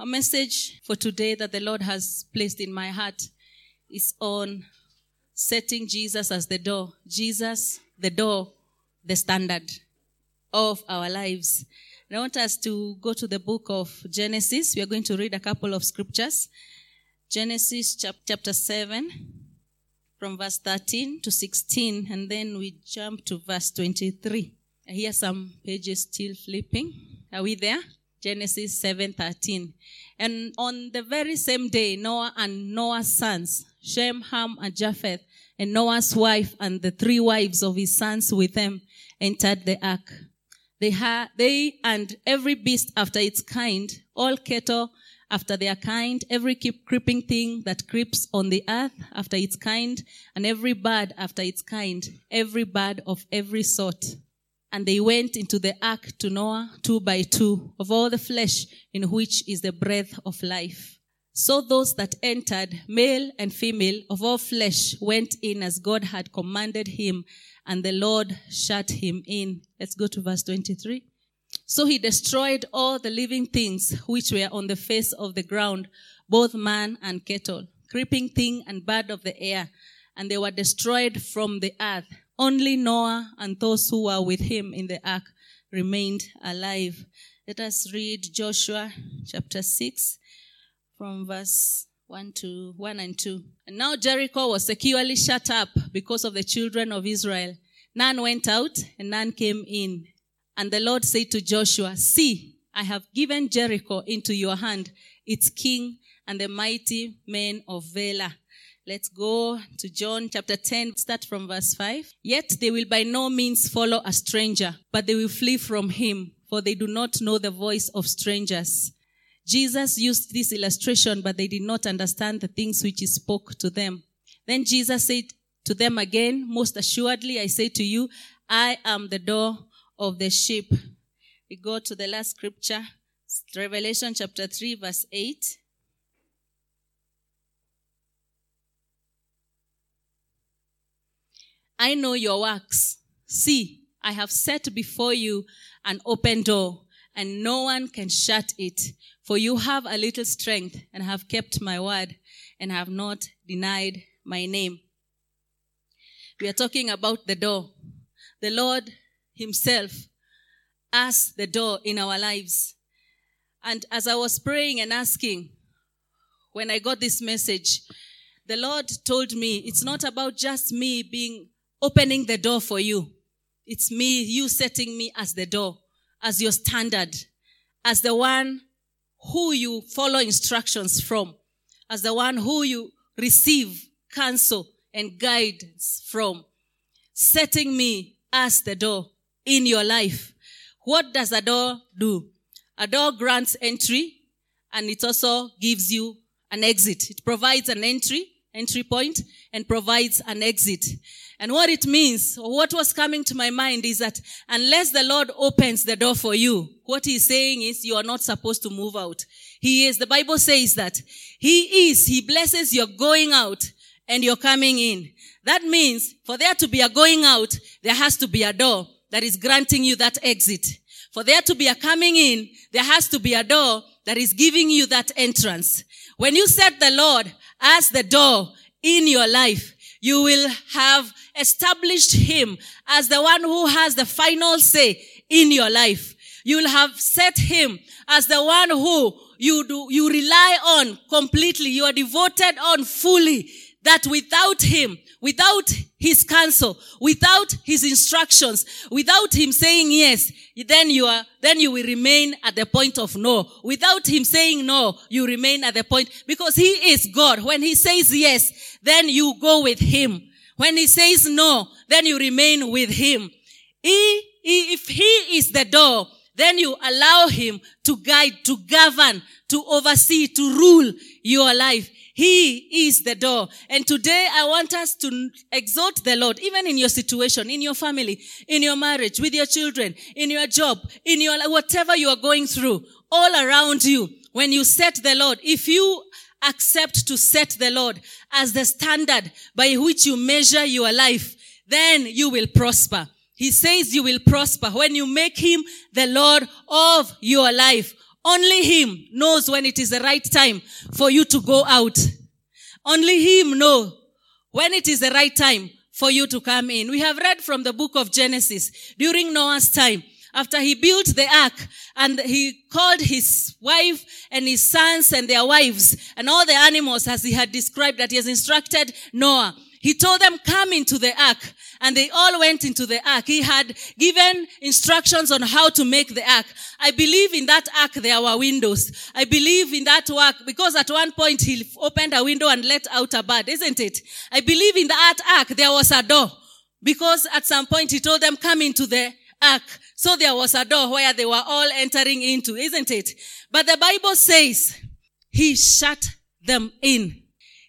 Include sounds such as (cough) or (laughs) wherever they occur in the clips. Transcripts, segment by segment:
a message for today that the Lord has placed in my heart is on setting Jesus as the door. Jesus, the door, the standard of our lives. And I want us to go to the book of Genesis. We are going to read a couple of scriptures. Genesis chapter 7 from verse 13 to 16 and then we jump to verse 23. I hear some pages still flipping. Are we there? Genesis 7:13. And on the very same day Noah and Noah's sons, Shem, Ham and Japheth, and Noah's wife and the three wives of his sons with them entered the ark. They had, they and every beast after its kind, all cattle after their kind, every creeping thing that creeps on the earth after its kind, and every bird after its kind, every bird of every sort. And they went into the ark to Noah two by two of all the flesh in which is the breath of life. So those that entered, male and female of all flesh, went in as God had commanded him, and the Lord shut him in. Let's go to verse 23. So he destroyed all the living things which were on the face of the ground, both man and cattle, creeping thing and bird of the air, and they were destroyed from the earth. Only Noah and those who were with him in the ark remained alive. Let us read Joshua chapter 6 from verse 1 to 1 and 2. And now Jericho was securely shut up because of the children of Israel. None went out and none came in. And the Lord said to Joshua, See, I have given Jericho into your hand, its king and the mighty men of Valor. Let's go to John chapter 10, start from verse 5. Yet they will by no means follow a stranger, but they will flee from him, for they do not know the voice of strangers. Jesus used this illustration, but they did not understand the things which he spoke to them. Then Jesus said to them again, Most assuredly, I say to you, I am the door of the sheep. We go to the last scripture, Revelation chapter 3, verse 8. I know your works. See, I have set before you an open door, and no one can shut it. For you have a little strength, and have kept my word, and have not denied my name. We are talking about the door. The Lord Himself as the door in our lives. And as I was praying and asking, when I got this message, the Lord told me it's not about just me being opening the door for you. It's me, you setting me as the door, as your standard, as the one who you follow instructions from, as the one who you receive counsel and guidance from, setting me as the door in your life. What does a door do? A door grants entry and it also gives you an exit. It provides an entry, entry point and provides an exit. And what it means, or what was coming to my mind is that unless the Lord opens the door for you, what he's saying is you are not supposed to move out. He is, the Bible says that he is, he blesses your going out and you're coming in. That means for there to be a going out, there has to be a door that is granting you that exit. For there to be a coming in, there has to be a door that is giving you that entrance. When you set the Lord as the door in your life, you will have established him as the one who has the final say in your life. You will have set him as the one who you do, you rely on completely. You are devoted on fully that without him, without his counsel, without his instructions, without him saying yes, then you are, then you will remain at the point of no. Without him saying no, you remain at the point because he is God. When he says yes, then you go with him. When he says no, then you remain with him. He, he, if he is the door, then you allow him to guide, to govern, to oversee, to rule your life. He is the door. And today I want us to exhort the Lord, even in your situation, in your family, in your marriage, with your children, in your job, in your, whatever you are going through, all around you. When you set the Lord, if you accept to set the Lord as the standard by which you measure your life, then you will prosper. He says you will prosper when you make him the Lord of your life. Only him knows when it is the right time for you to go out. Only him know when it is the right time for you to come in. We have read from the book of Genesis during Noah's time after he built the ark and he called his wife and his sons and their wives and all the animals as he had described that he has instructed Noah. He told them, come into the ark. And they all went into the ark. He had given instructions on how to make the ark. I believe in that ark there were windows. I believe in that work because at one point he opened a window and let out a bird, isn't it? I believe in that ark there was a door because at some point he told them, come into the ark. So there was a door where they were all entering into, isn't it? But the Bible says he shut them in.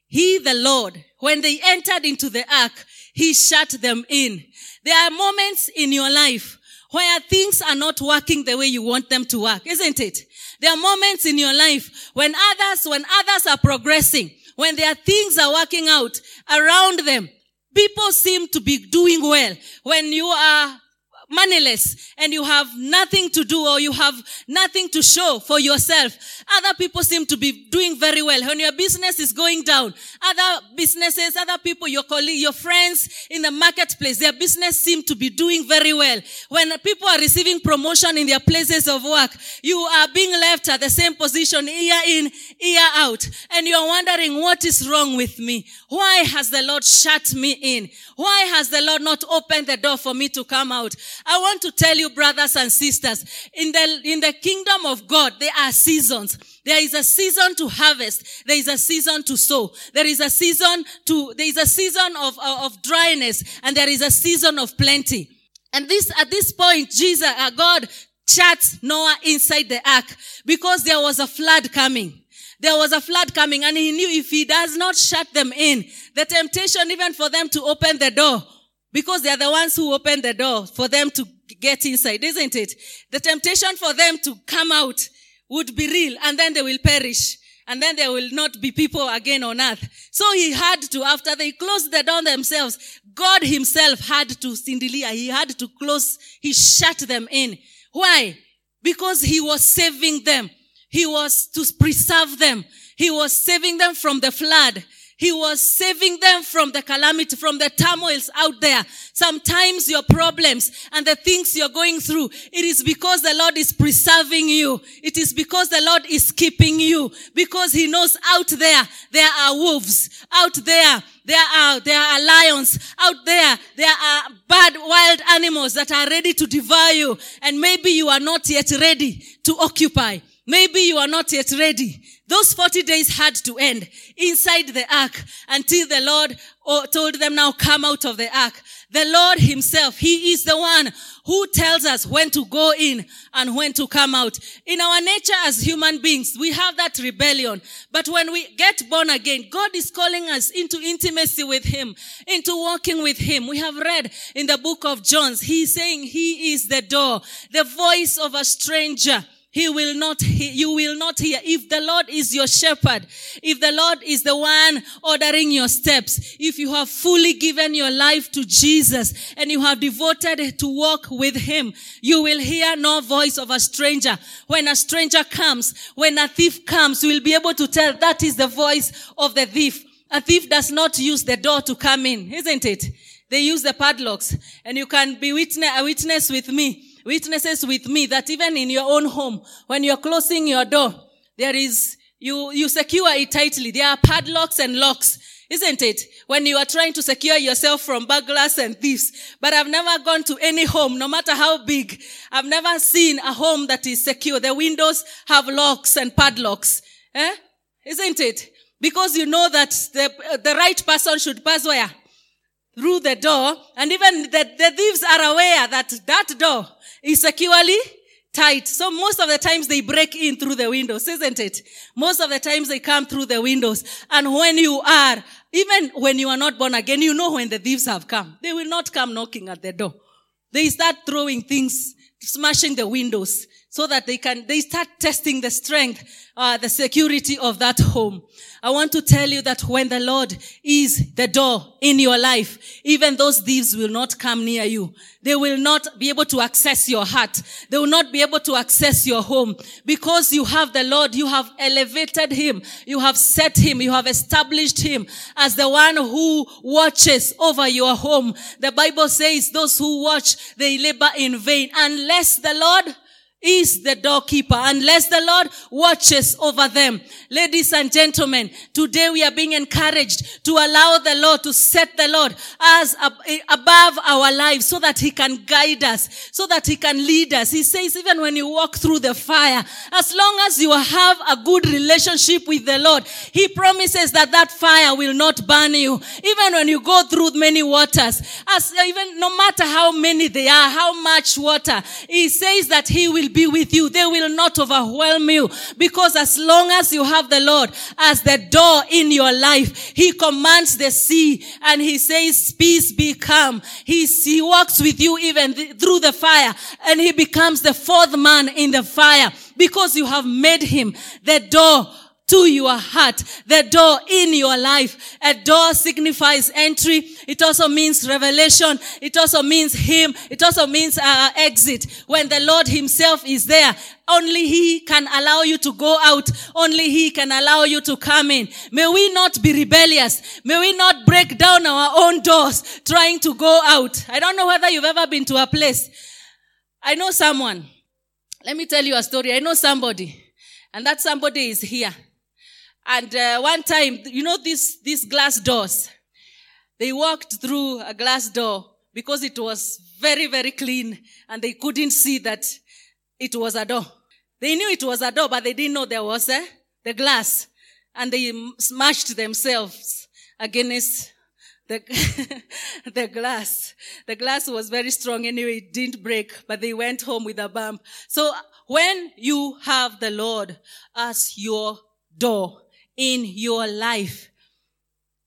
He, the Lord, when they entered into the ark, he shut them in. There are moments in your life where things are not working the way you want them to work, isn't it? There are moments in your life when others, when others are progressing, when their things are working out around them, people seem to be doing well. When you are moneyless and you have nothing to do or you have nothing to show for yourself. Other people seem to be doing very well. When your business is going down, other businesses, other people, your colleagues, your friends in the marketplace, their business seem to be doing very well. When people are receiving promotion in their places of work, you are being left at the same position year in, year out. And you are wondering what is wrong with me? Why has the Lord shut me in? Why has the Lord not opened the door for me to come out? I want to tell you, brothers and sisters, in the, in the kingdom of God, there are seasons. There is a season to harvest. There is a season to sow. There is a season to, there is a season of, of, of dryness and there is a season of plenty. And this, at this point, Jesus, uh, God shut Noah inside the ark because there was a flood coming. There was a flood coming and he knew if he does not shut them in, the temptation even for them to open the door, because they are the ones who open the door for them to get inside, isn't it? The temptation for them to come out would be real and then they will perish. And then there will not be people again on earth. So he had to, after they closed the door themselves, God himself had to, Cindelia, he had to close, he shut them in. Why? Because he was saving them. He was to preserve them. He was saving them from the flood. He was saving them from the calamity, from the turmoils out there. Sometimes your problems and the things you're going through, it is because the Lord is preserving you. It is because the Lord is keeping you. Because He knows out there, there are wolves. Out there, there are, there are lions. Out there, there are bad wild animals that are ready to devour you. And maybe you are not yet ready to occupy. Maybe you are not yet ready. Those 40 days had to end inside the ark until the Lord oh, told them now come out of the ark. The Lord himself, he is the one who tells us when to go in and when to come out. In our nature as human beings, we have that rebellion. But when we get born again, God is calling us into intimacy with him, into walking with him. We have read in the book of John, he's saying he is the door, the voice of a stranger he will not hear, you will not hear. If the Lord is your shepherd, if the Lord is the one ordering your steps, if you have fully given your life to Jesus and you have devoted to walk with Him, you will hear no voice of a stranger. When a stranger comes, when a thief comes, you will be able to tell that is the voice of the thief. A thief does not use the door to come in, isn't it? They use the padlocks and you can be witness, a witness with me witnesses with me that even in your own home, when you're closing your door, there is, you, you secure it tightly. There are padlocks and locks, isn't it? When you are trying to secure yourself from burglars and thieves. But I've never gone to any home, no matter how big. I've never seen a home that is secure. The windows have locks and padlocks. Eh? Isn't it? Because you know that the, the right person should pass where? Through the door. And even the, the thieves are aware that that door is securely tight. So most of the times they break in through the windows, isn't it? Most of the times they come through the windows. And when you are, even when you are not born again, you know when the thieves have come. They will not come knocking at the door. They start throwing things, smashing the windows, so that they can, they start testing the strength, uh, the security of that home. I want to tell you that when the Lord is the door in your life, even those thieves will not come near you. They will not be able to access your heart. They will not be able to access your home because you have the Lord. You have elevated him. You have set him. You have established him as the one who watches over your home. The Bible says those who watch, they labor in vain unless the Lord is the doorkeeper unless the Lord watches over them. Ladies and gentlemen, today we are being encouraged to allow the Lord to set the Lord as eh, above our lives so that he can guide us, so that he can lead us. He says even when you walk through the fire, as long as you have a good relationship with the Lord, he promises that that fire will not burn you. Even when you go through many waters, as even no matter how many they are, how much water, he says that he will be with you. They will not overwhelm you because as long as you have the Lord as the door in your life, He commands the sea and He says, peace be calm. He, he walks with you even th- through the fire and He becomes the fourth man in the fire because you have made Him the door to your heart, the door in your life. A door signifies entry. It also means revelation. It also means him. It also means uh, exit. When the Lord himself is there, only he can allow you to go out. Only he can allow you to come in. May we not be rebellious. May we not break down our own doors trying to go out. I don't know whether you've ever been to a place. I know someone. Let me tell you a story. I know somebody. And that somebody is here. And uh, one time, you know these, these glass doors? They walked through a glass door because it was very, very clean and they couldn't see that it was a door. They knew it was a door, but they didn't know there was the glass. And they smashed themselves against the, (laughs) the glass. The glass was very strong anyway. It didn't break, but they went home with a bump. So when you have the Lord as your door, in your life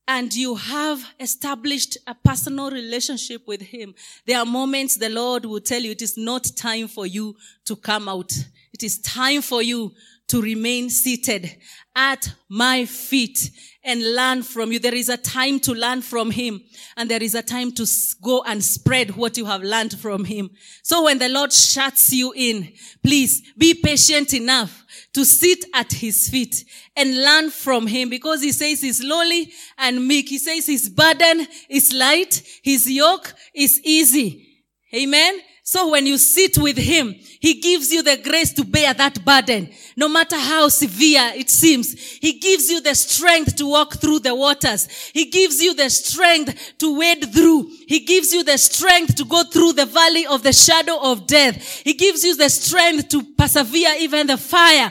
and you have established a personal relationship with him, there are moments the Lord will tell you it is not time for you to come out. It is time for you to remain seated at my feet and learn from you. There is a time to learn from him and there is a time to go and spread what you have learned from him. So when the Lord shuts you in, please be patient enough to sit at his feet and learn from him because he says he's lowly and meek. He says his burden is light. His yoke is easy. Amen. So when you sit with him, he gives you the grace to bear that burden. No matter how severe it seems, he gives you the strength to walk through the waters. He gives you the strength to wade through. He gives you the strength to go through the valley of the shadow of death. He gives you the strength to persevere even the fire.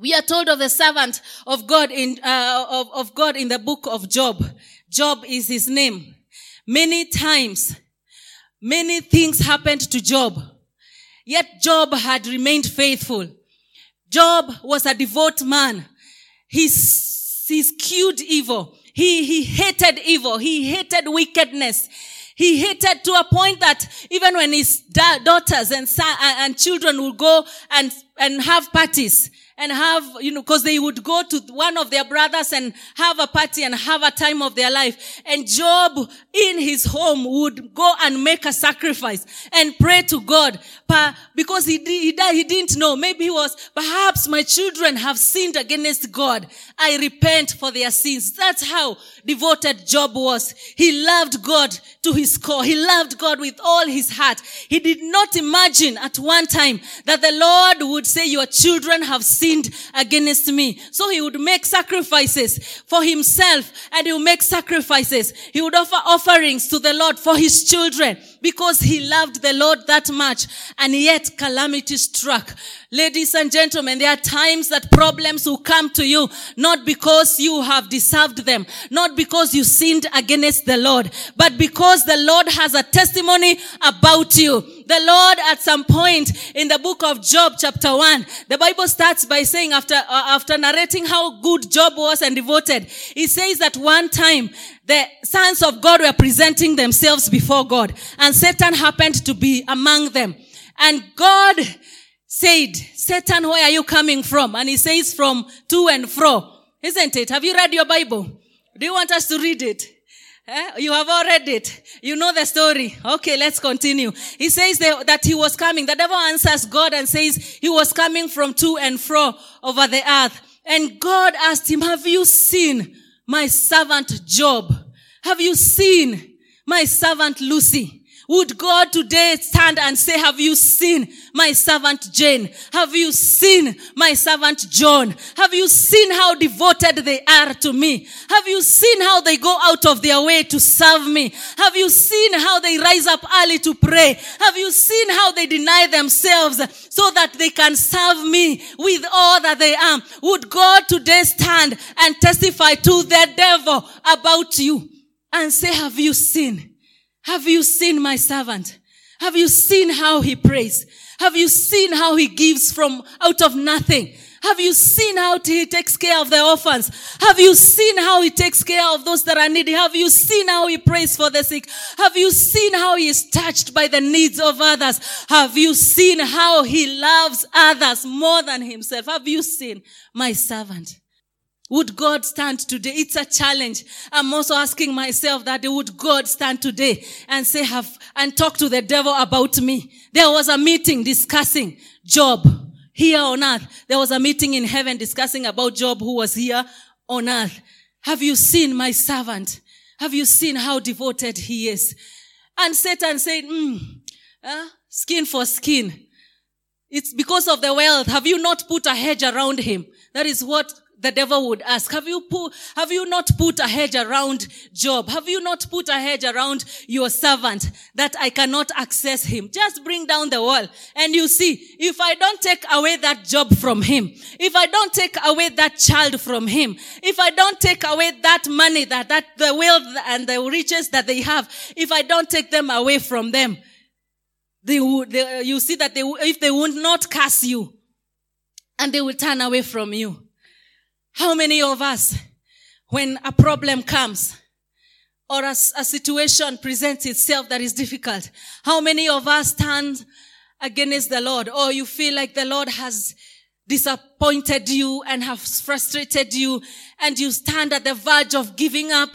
We are told of the servant of God in, uh, of, of God in the book of Job. Job is his name. Many times, many things happened to Job. Yet Job had remained faithful. Job was a devout man. He, he skewed evil. He, he hated evil. He hated wickedness. He hated to a point that even when his da- daughters and, son, and children would go and, and have parties, and have, you know, cause they would go to one of their brothers and have a party and have a time of their life. And Job in his home would go and make a sacrifice and pray to God because he, he, he didn't know. Maybe he was, perhaps my children have sinned against God. I repent for their sins. That's how devoted Job was. He loved God to his core. He loved God with all his heart. He did not imagine at one time that the Lord would say, your children have sinned against me. So he would make sacrifices for himself and he would make sacrifices. He would offer offerings to the Lord for his children because he loved the Lord that much. And yet calamity struck. Ladies and gentlemen, there are times that problems will come to you, not because you have deserved them, not because you sinned against the Lord, but because the Lord has a testimony about you. The Lord at some point in the book of Job chapter 1, the Bible starts by saying after, uh, after narrating how good Job was and devoted, he says that one time the sons of God were presenting themselves before God and Satan happened to be among them. And God said, Satan, where are you coming from? And he says from to and fro. Isn't it? Have you read your Bible? Do you want us to read it? Eh? You have all read it. You know the story. Okay, let's continue. He says that he was coming. The devil answers God and says he was coming from to and fro over the earth. And God asked him, have you seen my servant Job? Have you seen my servant Lucy? Would God today stand and say, have you seen my servant Jane? Have you seen my servant John? Have you seen how devoted they are to me? Have you seen how they go out of their way to serve me? Have you seen how they rise up early to pray? Have you seen how they deny themselves so that they can serve me with all that they are? Would God today stand and testify to the devil about you and say, have you seen? Have you seen my servant? Have you seen how he prays? Have you seen how he gives from out of nothing? Have you seen how he takes care of the orphans? Have you seen how he takes care of those that are needy? Have you seen how he prays for the sick? Have you seen how he is touched by the needs of others? Have you seen how he loves others more than himself? Have you seen my servant? Would God stand today? It's a challenge. I'm also asking myself that would God stand today and say, have, and talk to the devil about me? There was a meeting discussing Job here on earth. There was a meeting in heaven discussing about Job who was here on earth. Have you seen my servant? Have you seen how devoted he is? And Satan said, mm, uh, skin for skin. It's because of the wealth. Have you not put a hedge around him? That is what the devil would ask, have you put, have you not put a hedge around Job? Have you not put a hedge around your servant that I cannot access him? Just bring down the wall. And you see, if I don't take away that job from him, if I don't take away that child from him, if I don't take away that money that, that the wealth and the riches that they have, if I don't take them away from them, they would, they, you see that they, if they would not curse you and they will turn away from you. How many of us, when a problem comes, or a, a, situation presents itself that is difficult, how many of us stand against the Lord, or you feel like the Lord has disappointed you and has frustrated you, and you stand at the verge of giving up,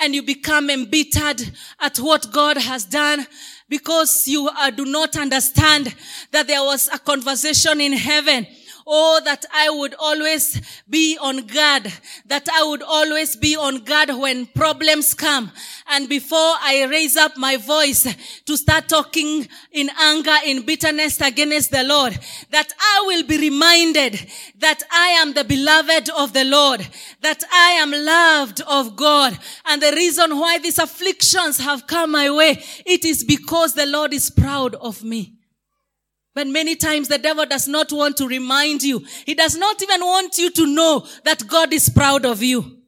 and you become embittered at what God has done, because you uh, do not understand that there was a conversation in heaven Oh, that I would always be on guard, that I would always be on guard when problems come. And before I raise up my voice to start talking in anger, in bitterness against the Lord, that I will be reminded that I am the beloved of the Lord, that I am loved of God. And the reason why these afflictions have come my way, it is because the Lord is proud of me. But many times the devil does not want to remind you. He does not even want you to know that God is proud of you.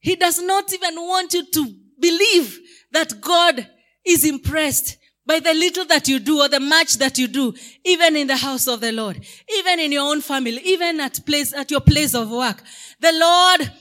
He does not even want you to believe that God is impressed by the little that you do or the much that you do, even in the house of the Lord, even in your own family, even at place, at your place of work. The Lord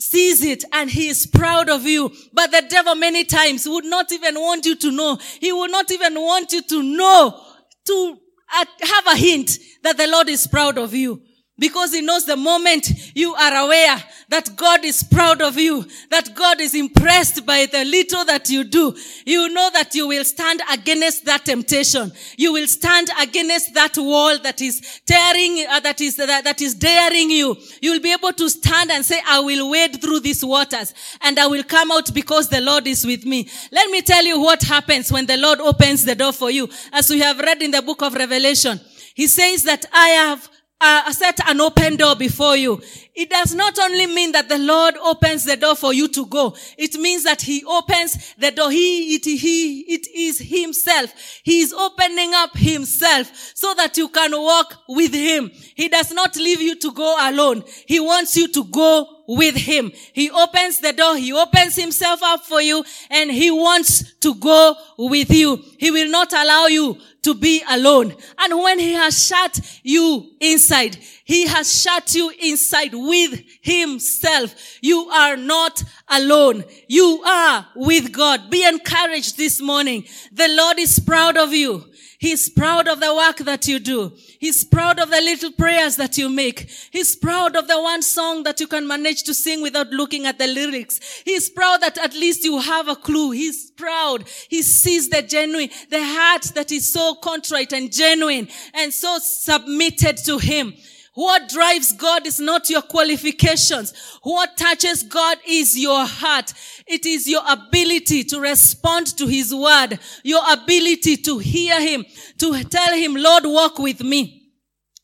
sees it and he is proud of you. But the devil many times would not even want you to know. He would not even want you to know to Uh, have a hint that the Lord is proud of you. Because he knows the moment you are aware that God is proud of you, that God is impressed by the little that you do, you know that you will stand against that temptation. You will stand against that wall that is tearing, uh, that is, that, that is daring you. You will be able to stand and say, I will wade through these waters and I will come out because the Lord is with me. Let me tell you what happens when the Lord opens the door for you. As we have read in the book of Revelation, he says that I have uh, set an open door before you. It does not only mean that the Lord opens the door for you to go. It means that He opens the door. He, it, He, it is Himself. He is opening up Himself so that you can walk with Him. He does not leave you to go alone. He wants you to go with Him. He opens the door. He opens Himself up for you and He wants to go with you. He will not allow you to be alone. And when he has shut you inside, he has shut you inside with himself. You are not alone. You are with God. Be encouraged this morning. The Lord is proud of you. He's proud of the work that you do. He's proud of the little prayers that you make. He's proud of the one song that you can manage to sing without looking at the lyrics. He's proud that at least you have a clue. He's proud. He sees the genuine, the heart that is so contrite and genuine and so submitted to Him. What drives God is not your qualifications. What touches God is your heart. It is your ability to respond to His word, your ability to hear Him, to tell Him, Lord, walk with me.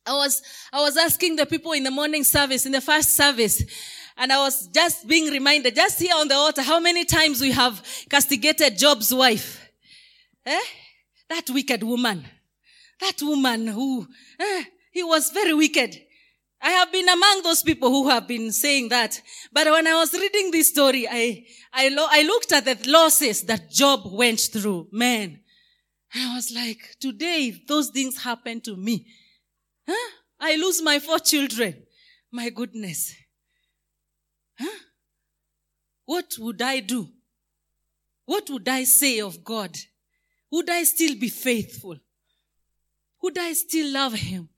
I was, I was asking the people in the morning service, in the first service, and I was just being reminded, just here on the altar, how many times we have castigated Job's wife. Eh? That wicked woman. That woman who, eh, he was very wicked. I have been among those people who have been saying that. But when I was reading this story, I, I, lo- I looked at the losses that Job went through. Man. I was like, today, those things happen to me. Huh? I lose my four children. My goodness. Huh? What would I do? What would I say of God? Would I still be faithful? Would I still love Him?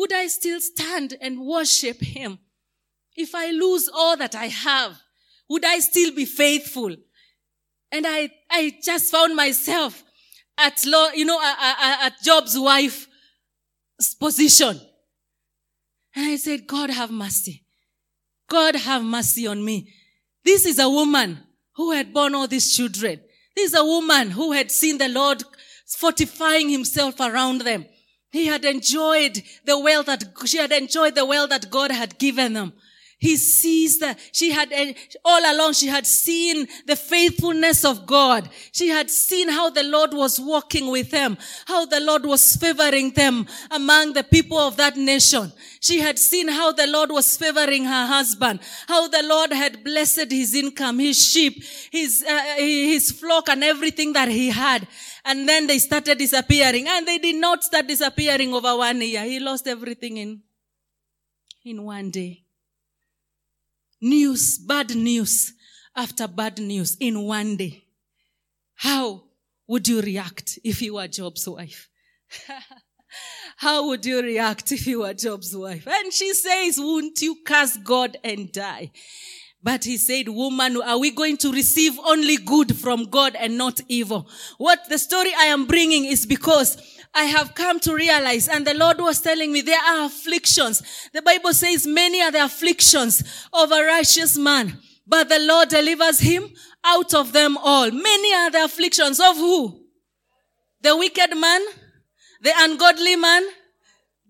Would I still stand and worship Him? If I lose all that I have, would I still be faithful? And I, I just found myself at, law, you know, at Job's wife's position. And I said, God have mercy. God have mercy on me. This is a woman who had born all these children. This is a woman who had seen the Lord fortifying himself around them. He had enjoyed the wealth that, she had enjoyed the wealth that God had given them. He sees that she had, all along, she had seen the faithfulness of God. She had seen how the Lord was walking with them, how the Lord was favoring them among the people of that nation. She had seen how the Lord was favoring her husband, how the Lord had blessed his income, his sheep, his, uh, his flock and everything that he had. And then they started disappearing and they did not start disappearing over one year. He lost everything in, in one day. News, bad news after bad news in one day. How would you react if you were Job's wife? (laughs) How would you react if you were Job's wife? And she says, won't you curse God and die? But he said, woman, are we going to receive only good from God and not evil? What the story I am bringing is because I have come to realize, and the Lord was telling me there are afflictions. The Bible says many are the afflictions of a righteous man, but the Lord delivers him out of them all. Many are the afflictions of who? The wicked man, the ungodly man,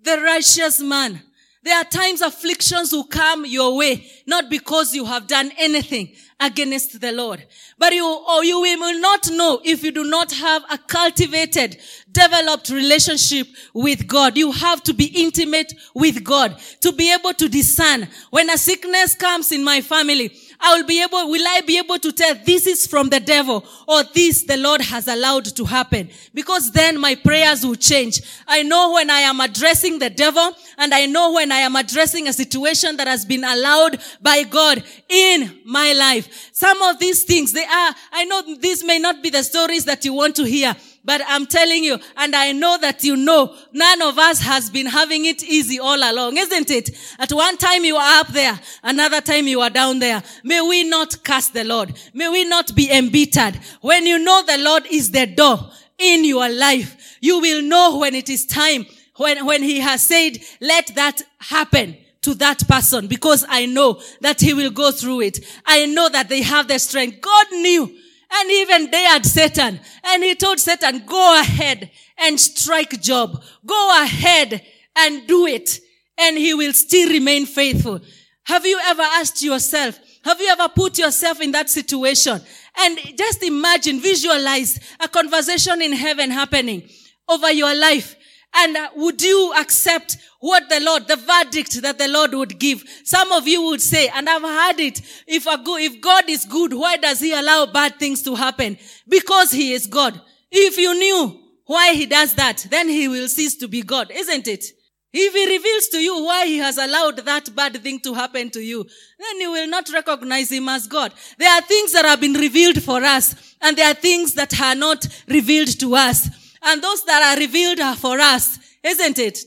the righteous man. There are times afflictions will come your way, not because you have done anything against the Lord. But you, or you will not know if you do not have a cultivated, developed relationship with God. You have to be intimate with God to be able to discern when a sickness comes in my family. I will be able, will I be able to tell this is from the devil or this the Lord has allowed to happen? Because then my prayers will change. I know when I am addressing the devil and I know when I am addressing a situation that has been allowed by God in my life. Some of these things, they are, I know these may not be the stories that you want to hear, but I'm telling you, and I know that you know, none of us has been having it easy all along, isn't it? At one time you are up there, another time you are down there. May we not curse the Lord. May we not be embittered. When you know the Lord is the door in your life, you will know when it is time, when, when he has said, let that happen to that person because I know that he will go through it. I know that they have the strength. God knew and even dared Satan. And he told Satan, go ahead and strike Job. Go ahead and do it. And he will still remain faithful. Have you ever asked yourself, have you ever put yourself in that situation? And just imagine, visualize a conversation in heaven happening over your life. And uh, would you accept what the Lord, the verdict that the Lord would give? Some of you would say, and I've heard it, if, good, if God is good, why does he allow bad things to happen? Because he is God. If you knew why he does that, then he will cease to be God, isn't it? If he reveals to you why he has allowed that bad thing to happen to you, then you will not recognize him as God. There are things that have been revealed for us, and there are things that are not revealed to us. And those that are revealed are for us, isn't it?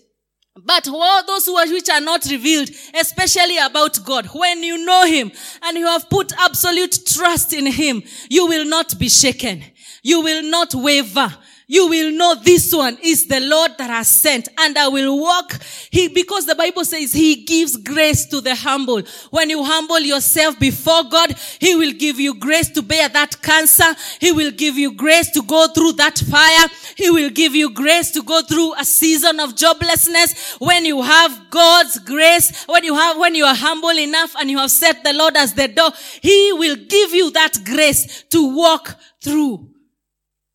But all those who are, which are not revealed, especially about God, when you know Him and you have put absolute trust in Him, you will not be shaken. You will not waver you will know this one is the Lord that has sent and I will walk. He, because the Bible says he gives grace to the humble. When you humble yourself before God, he will give you grace to bear that cancer. He will give you grace to go through that fire. He will give you grace to go through a season of joblessness. When you have God's grace, when you have, when you are humble enough and you have set the Lord as the door, he will give you that grace to walk through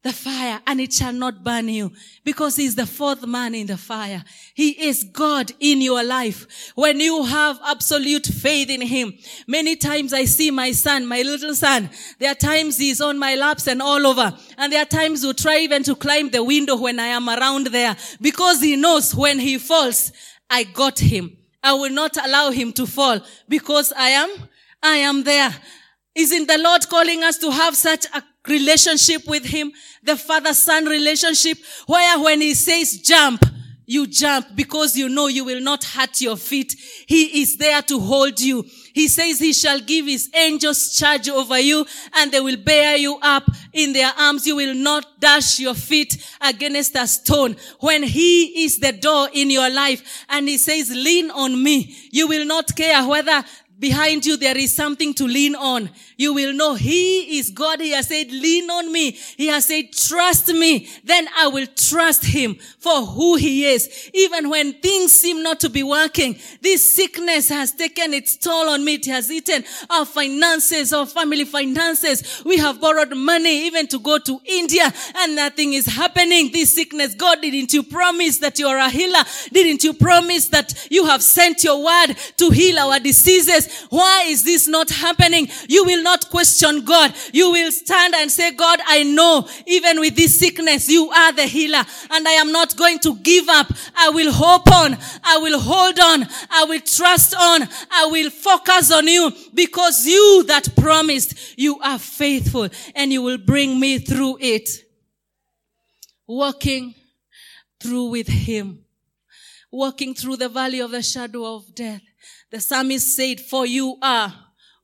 the fire and it shall not burn you because he's the fourth man in the fire. He is God in your life. When you have absolute faith in him, many times I see my son, my little son, there are times he's on my laps and all over. And there are times he'll try even to climb the window when I am around there because he knows when he falls, I got him. I will not allow him to fall because I am, I am there. Isn't the Lord calling us to have such a relationship with Him? The father-son relationship where when He says jump, you jump because you know you will not hurt your feet. He is there to hold you. He says he shall give his angels charge over you and they will bear you up in their arms. You will not dash your feet against a stone. When he is the door in your life and he says, lean on me, you will not care whether behind you there is something to lean on. You will know He is God. He has said, lean on me. He has said, trust me. Then I will trust Him for who He is. Even when things seem not to be working, this sickness has taken its toll on me. It has eaten our finances, our family finances. We have borrowed money even to go to India and nothing is happening. This sickness, God, didn't you promise that you are a healer? Didn't you promise that you have sent your word to heal our diseases? why is this not happening? You will not question God. You will stand and say, God, I know even with this sickness, you are the healer and I am not going to give up. I will hope on. I will hold on. I will trust on. I will focus on you because you that promised, you are faithful and you will bring me through it. Walking through with him. Walking through the valley of the shadow of death. The psalmist said, for you are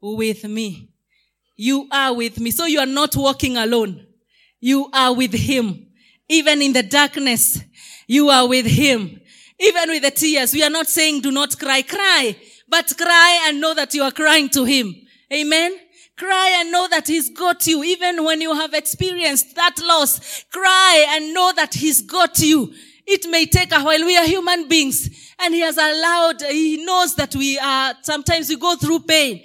with me. You are with me. So you are not walking alone. You are with him. Even in the darkness, you are with him. Even with the tears, we are not saying do not cry. Cry, but cry and know that you are crying to him. Amen. Cry and know that he's got you. Even when you have experienced that loss, cry and know that he's got you. It may take a while. We are human beings and he has allowed, he knows that we are, sometimes we go through pain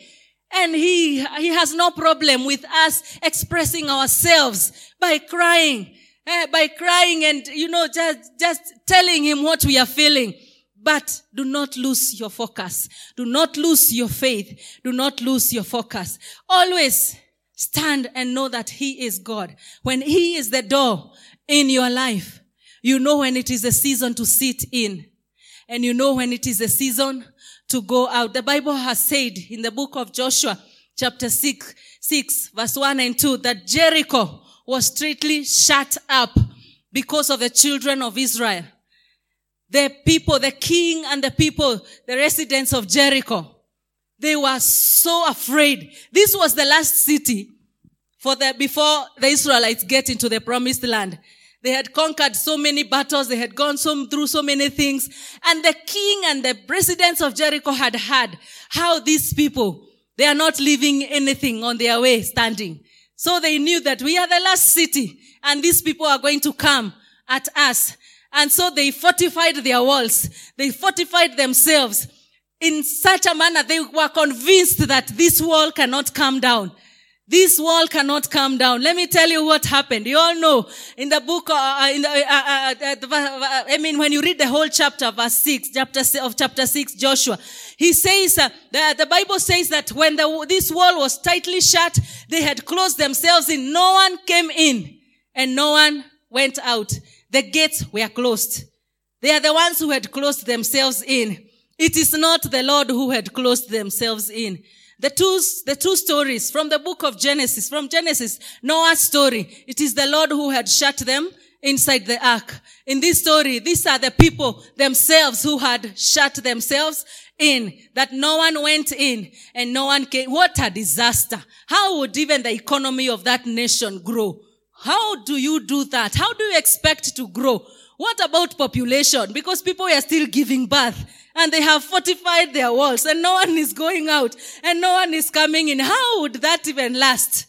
and he, he has no problem with us expressing ourselves by crying, eh, by crying and, you know, just, just telling him what we are feeling. But do not lose your focus. Do not lose your faith. Do not lose your focus. Always stand and know that he is God. When he is the door in your life, you know when it is a season to sit in and you know when it is a season to go out. The Bible has said in the book of Joshua, chapter 6, 6, verse 1 and 2, that Jericho was strictly shut up because of the children of Israel. The people, the king and the people, the residents of Jericho, they were so afraid. This was the last city for the, before the Israelites get into the promised land. They had conquered so many battles. They had gone so, through so many things. And the king and the presidents of Jericho had heard how these people, they are not leaving anything on their way standing. So they knew that we are the last city and these people are going to come at us. And so they fortified their walls. They fortified themselves in such a manner they were convinced that this wall cannot come down. This wall cannot come down. Let me tell you what happened. You all know in the book, uh, uh in the, uh, uh, uh, uh, I mean, when you read the whole chapter, verse six, chapter of chapter six, Joshua, he says the, the Bible says that when the, this wall was tightly shut, they had closed themselves in. No one came in, and no one went out. The gates were closed. They are the ones who had closed themselves in. It is not the Lord who had closed themselves in. The two, the two stories from the book of Genesis, from Genesis, Noah's story. It is the Lord who had shut them inside the ark. In this story, these are the people themselves who had shut themselves in, that no one went in and no one came. What a disaster. How would even the economy of that nation grow? How do you do that? How do you expect to grow? What about population? Because people are still giving birth and they have fortified their walls and no one is going out and no one is coming in. How would that even last?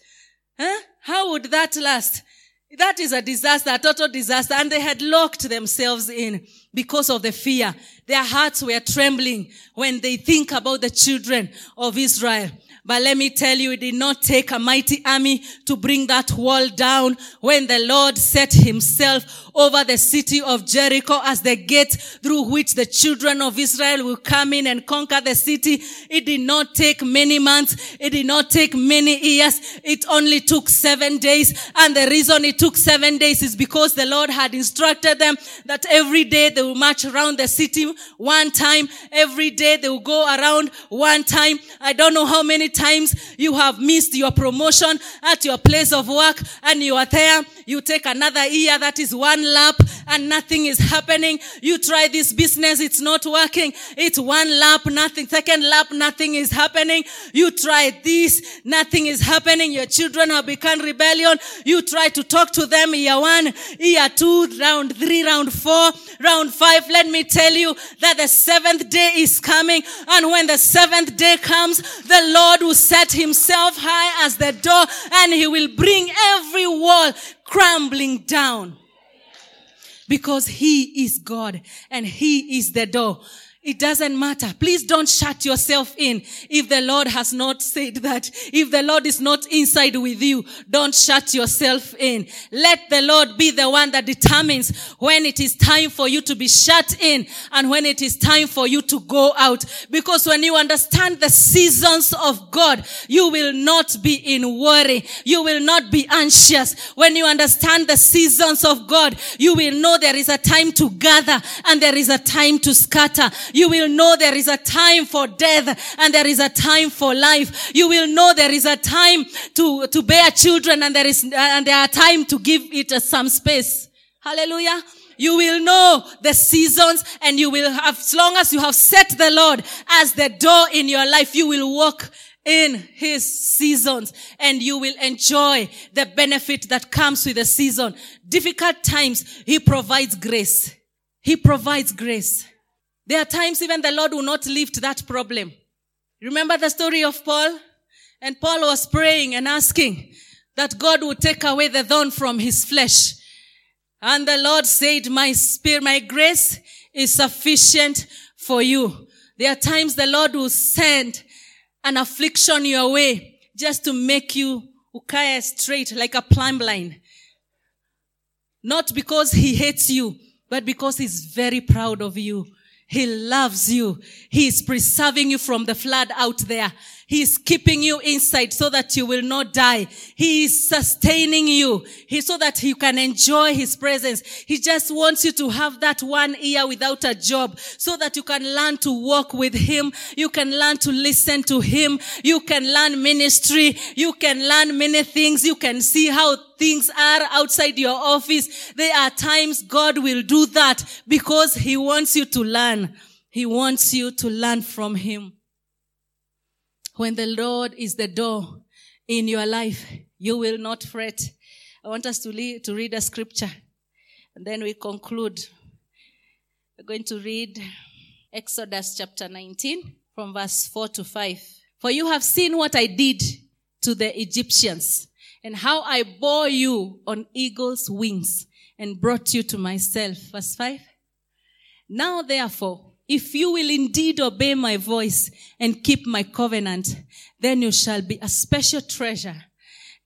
Huh? How would that last? That is a disaster, a total disaster. And they had locked themselves in because of the fear. Their hearts were trembling when they think about the children of Israel. But let me tell you, it did not take a mighty army to bring that wall down when the Lord set himself over the city of Jericho as the gate through which the children of Israel will come in and conquer the city. It did not take many months. It did not take many years. It only took seven days. And the reason it took seven days is because the Lord had instructed them that every day they will march around the city one time. Every day they will go around one time. I don't know how many times you have missed your promotion at your place of work and you are there. You take another year. That is one lap and nothing is happening. You try this business. It's not working. It's one lap, nothing. Second lap, nothing is happening. You try this. Nothing is happening. Your children have become rebellion. You try to talk to them year one, year two, round three, round four, round five. Let me tell you that the seventh day is coming. And when the seventh day comes, the Lord will set himself high as the door and he will bring every wall crumbling down because he is God and he is the door. It doesn't matter. Please don't shut yourself in. If the Lord has not said that, if the Lord is not inside with you, don't shut yourself in. Let the Lord be the one that determines when it is time for you to be shut in and when it is time for you to go out. Because when you understand the seasons of God, you will not be in worry. You will not be anxious. When you understand the seasons of God, you will know there is a time to gather and there is a time to scatter you will know there is a time for death and there is a time for life. You will know there is a time to, to bear children and there is, uh, and there are time to give it uh, some space. Hallelujah. You will know the seasons and you will have, as long as you have set the Lord as the door in your life, you will walk in his seasons and you will enjoy the benefit that comes with the season. Difficult times, he provides grace. He provides grace. There are times even the Lord will not lift that problem. Remember the story of Paul? And Paul was praying and asking that God would take away the thorn from his flesh. And the Lord said, my spirit, my grace is sufficient for you. There are times the Lord will send an affliction your way just to make you ukaya straight like a plumb line. Not because he hates you, but because he's very proud of you. He loves you. He is preserving you from the flood out there. He is keeping you inside so that you will not die. He is sustaining you he, so that you can enjoy his presence. He just wants you to have that one year without a job so that you can learn to walk with him. You can learn to listen to him. You can learn ministry. You can learn many things. You can see how things are outside your office. There are times God will do that because he wants you to learn. He wants you to learn from him. When the Lord is the door in your life, you will not fret. I want us to, read, to read a scripture and then we conclude. We're going to read Exodus chapter 19 from verse 4 to 5. For you have seen what I did to the Egyptians and how I bore you on eagle's wings and brought you to myself. Verse 5. Now therefore, if you will indeed obey my voice and keep my covenant, then you shall be a special treasure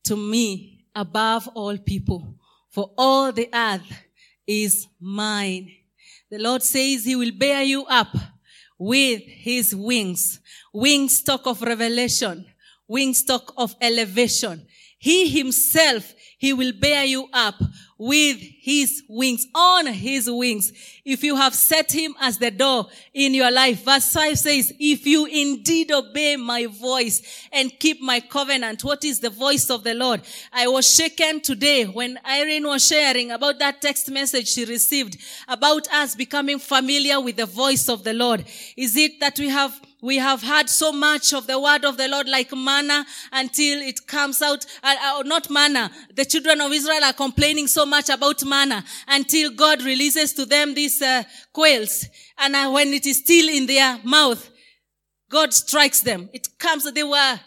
to me above all people. For all the earth is mine. The Lord says he will bear you up with his wings. Wingstock of revelation. Wingstock of elevation. He himself, he will bear you up with his wings, on his wings. If you have set him as the door in your life, verse 5 says, if you indeed obey my voice and keep my covenant, what is the voice of the Lord? I was shaken today when Irene was sharing about that text message she received about us becoming familiar with the voice of the Lord. Is it that we have we have heard so much of the word of the Lord like manna until it comes out, uh, uh, not manna. The children of Israel are complaining so much about manna until God releases to them these uh, quails. And uh, when it is still in their mouth, God strikes them. It comes, they were,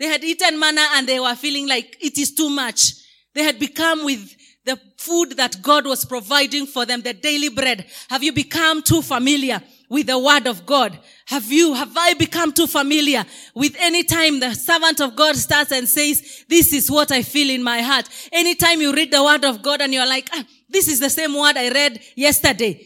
they had eaten manna and they were feeling like it is too much. They had become with the food that God was providing for them, the daily bread. Have you become too familiar? with the word of God? Have you, have I become too familiar with any time the servant of God starts and says, this is what I feel in my heart. Anytime you read the word of God and you're like, ah, this is the same word I read yesterday.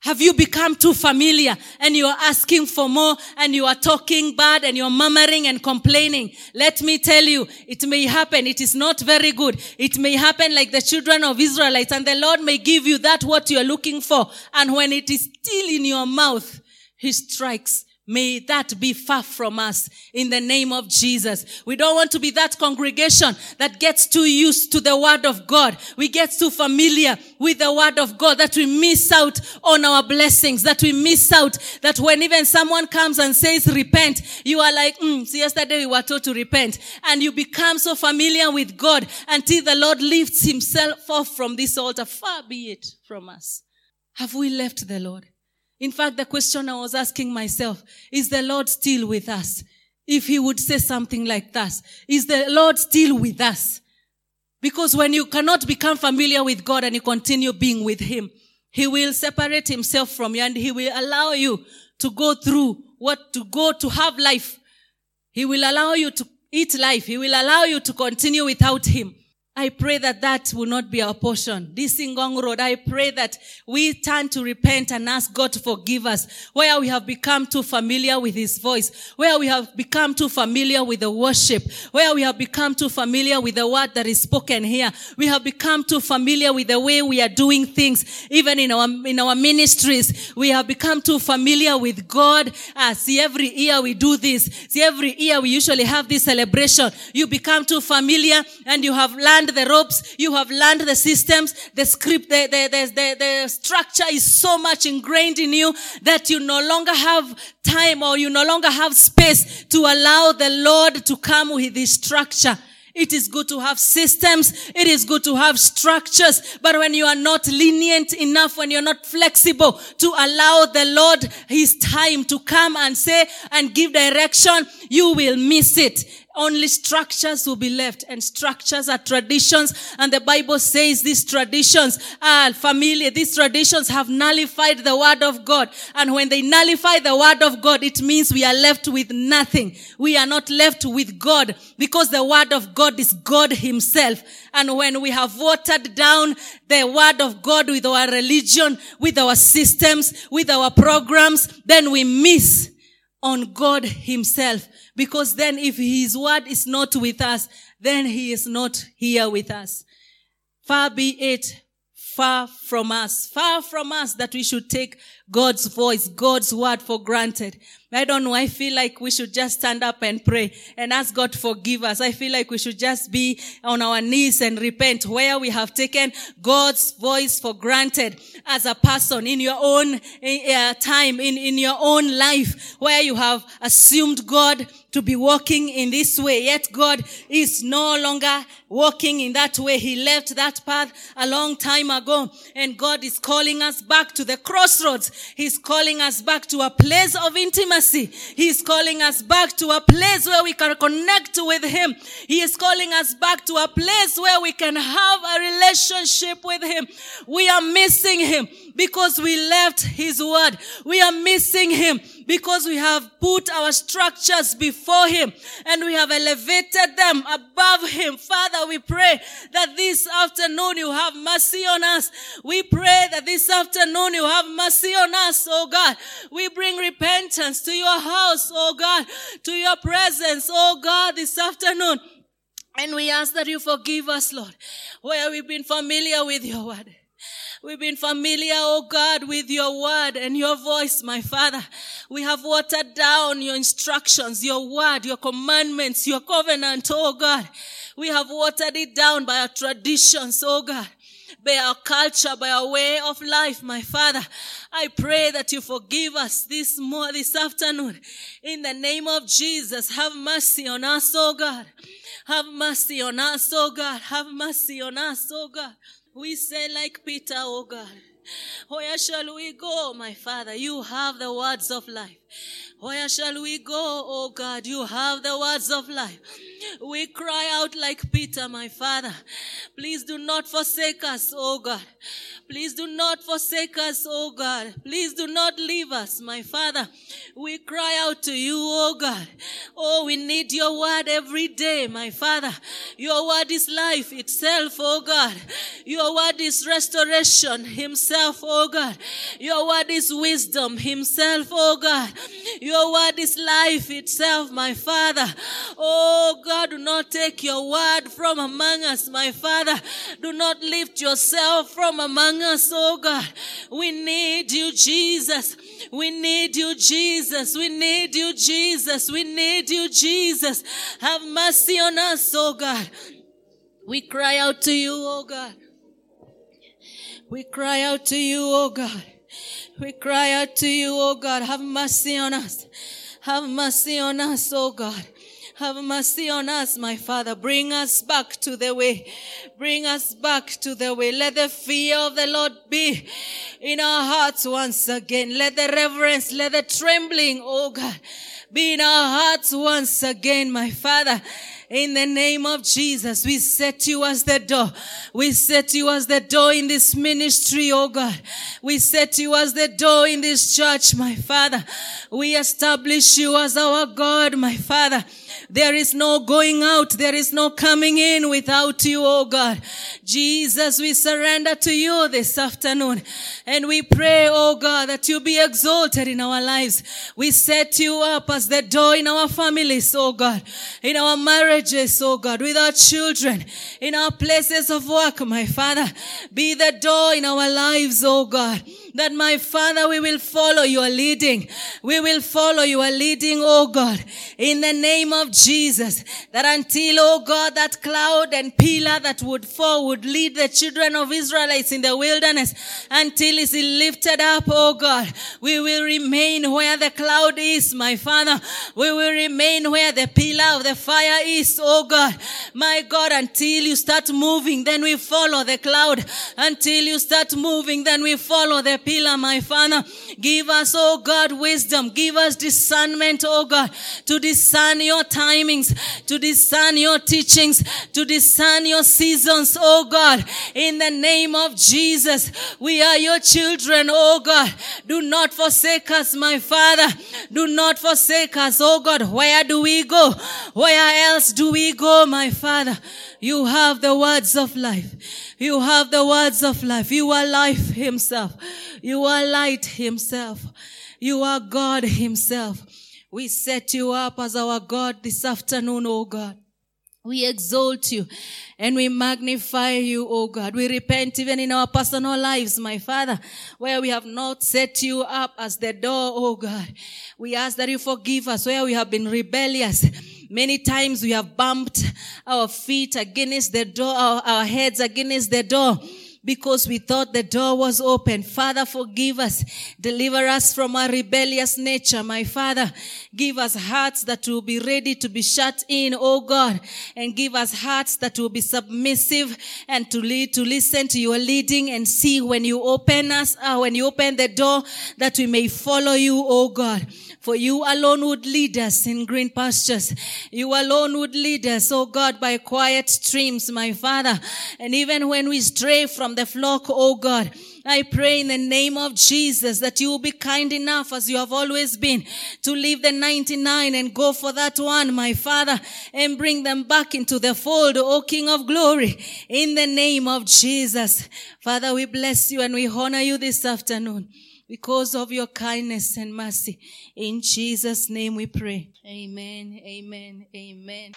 Have you become too familiar and you are asking for more and you are talking bad and you're murmuring and complaining? Let me tell you, it may happen. It is not very good. It may happen like the children of Israelites and the Lord may give you that what you are looking for. And when it is still in your mouth, He strikes May that be far from us in the name of Jesus. We don't want to be that congregation that gets too used to the word of God. We get too familiar with the word of God that we miss out on our blessings, that we miss out that when even someone comes and says repent, you are like, mm, see, yesterday we were told to repent and you become so familiar with God until the Lord lifts himself off from this altar. Far be it from us. Have we left the Lord? In fact, the question I was asking myself, is the Lord still with us? If he would say something like that, is the Lord still with us? Because when you cannot become familiar with God and you continue being with him, he will separate himself from you and he will allow you to go through what to go to have life. He will allow you to eat life. He will allow you to continue without him. I pray that that will not be our portion. This Ngong Road, I pray that we turn to repent and ask God to forgive us where we have become too familiar with His voice, where we have become too familiar with the worship, where we have become too familiar with the word that is spoken here. We have become too familiar with the way we are doing things, even in our, in our ministries. We have become too familiar with God. Ah, see, every year we do this. See, every year we usually have this celebration. You become too familiar and you have learned learned the ropes, you have learned the systems, the script, the, the, the, the, the structure is so much ingrained in you that you no longer have time or you no longer have space to allow the Lord to come with his structure. It is good to have systems. It is good to have structures. But when you are not lenient enough, when you're not flexible to allow the Lord his time to come and say and give direction, you will miss it. Only structures will be left and structures are traditions. And the Bible says these traditions are familiar. These traditions have nullified the word of God. And when they nullify the word of God, it means we are left with nothing. We are not left with God because the word of God is God himself. And when we have watered down the word of God with our religion, with our systems, with our programs, then we miss on God himself. Because then if his word is not with us, then he is not here with us. Far be it far from us, far from us that we should take God's voice, God's word for granted. I don't know. I feel like we should just stand up and pray and ask God forgive us. I feel like we should just be on our knees and repent where we have taken God's voice for granted as a person in your own uh, time, in, in your own life, where you have assumed God to be walking in this way. Yet God is no longer walking in that way. He left that path a long time ago and God is calling us back to the crossroads. He's calling us back to a place of intimacy. He's calling us back to a place where we can connect with Him. He is calling us back to a place where we can have a relationship with Him. We are missing Him because we left His word. We are missing Him because we have put our structures before Him and we have elevated them above Him. Father, we pray that this afternoon you have mercy on us. We pray that this afternoon you have mercy on us, oh God. We bring repentance to your house, oh God, to your presence, oh God, this afternoon. And we ask that you forgive us, Lord, where we've been familiar with your word. We've been familiar, oh God, with your word and your voice, my Father. We have watered down your instructions, your word, your commandments, your covenant, oh God. We have watered it down by our traditions, oh God by our culture, by our way of life, my Father. I pray that you forgive us this more, this afternoon. In the name of Jesus, have mercy on us, oh God. Have mercy on us, oh God. Have mercy on us, oh God. We say like Peter, oh God. Oh Where shall we go, my Father? You have the words of life. Where shall we go, oh God? You have the words of life. We cry out like Peter, my Father. Please do not forsake us, oh God. Please do not forsake us, oh God. Please do not leave us, my Father. We cry out to you, oh God. Oh, we need your word every day, my Father. Your word is life itself, oh God. Your word is restoration himself, oh God. Your word is wisdom himself, oh God. Your word is life itself, my Father. Oh God, do not take your word from among us, my Father. Do not lift yourself from among us, oh God. We need you, Jesus. We need you, Jesus. We need you, Jesus. We need you, Jesus. Have mercy on us, oh God. We cry out to you, oh God. We cry out to you, oh God. We cry out to you, O God. Have mercy on us. Have mercy on us, O God. Have mercy on us, my Father. Bring us back to the way. Bring us back to the way. Let the fear of the Lord be in our hearts once again. Let the reverence, let the trembling, oh God, be in our hearts once again, my Father. In the name of Jesus, we set you as the door. We set you as the door in this ministry, oh God. We set you as the door in this church, my Father. We establish you as our God, my Father. There is no going out. There is no coming in without you, oh God. Jesus, we surrender to you this afternoon. And we pray, oh God, that you be exalted in our lives. We set you up as the door in our families, oh God. In our marriages, oh God. With our children. In our places of work, my Father. Be the door in our lives, oh God that my Father, we will follow your leading. We will follow your leading, oh God, in the name of Jesus. That until, oh God, that cloud and pillar that would fall would lead the children of Israelites in the wilderness until it's lifted up, oh God. We will remain where the cloud is, my Father. We will remain where the pillar of the fire is, oh God. My God, until you start moving, then we follow the cloud. Until you start moving, then we follow the pillar, my Father. Give us, oh God, wisdom. Give us discernment, oh God, to discern your timings, to discern your teachings, to discern your seasons, oh God. In the name of Jesus, we are your children, oh God. Do not forsake us, my Father. Do not forsake us, oh God. Where do we go? Where else do we go, my Father? You have the words of life. You have the words of life. You are life himself. You are light himself. You are God himself. We set you up as our God this afternoon, oh God. We exalt you and we magnify you, oh God. We repent even in our personal lives, my Father, where we have not set you up as the door, oh God. We ask that you forgive us where we have been rebellious. Many times we have bumped our feet against the door, our, our heads against the door because we thought the door was open. Father, forgive us. Deliver us from our rebellious nature. My Father, give us hearts that will be ready to be shut in, oh God, and give us hearts that will be submissive and to lead, to listen to your leading and see when you open us, uh, when you open the door that we may follow you, oh God. For you alone would lead us in green pastures. You alone would lead us, oh God, by quiet streams, my Father. And even when we stray from the flock, oh God, I pray in the name of Jesus that you will be kind enough as you have always been to leave the 99 and go for that one, my Father, and bring them back into the fold, O King of glory, in the name of Jesus. Father, we bless you and we honor you this afternoon because of your kindness and mercy. In Jesus' name we pray. Amen. Amen. Amen.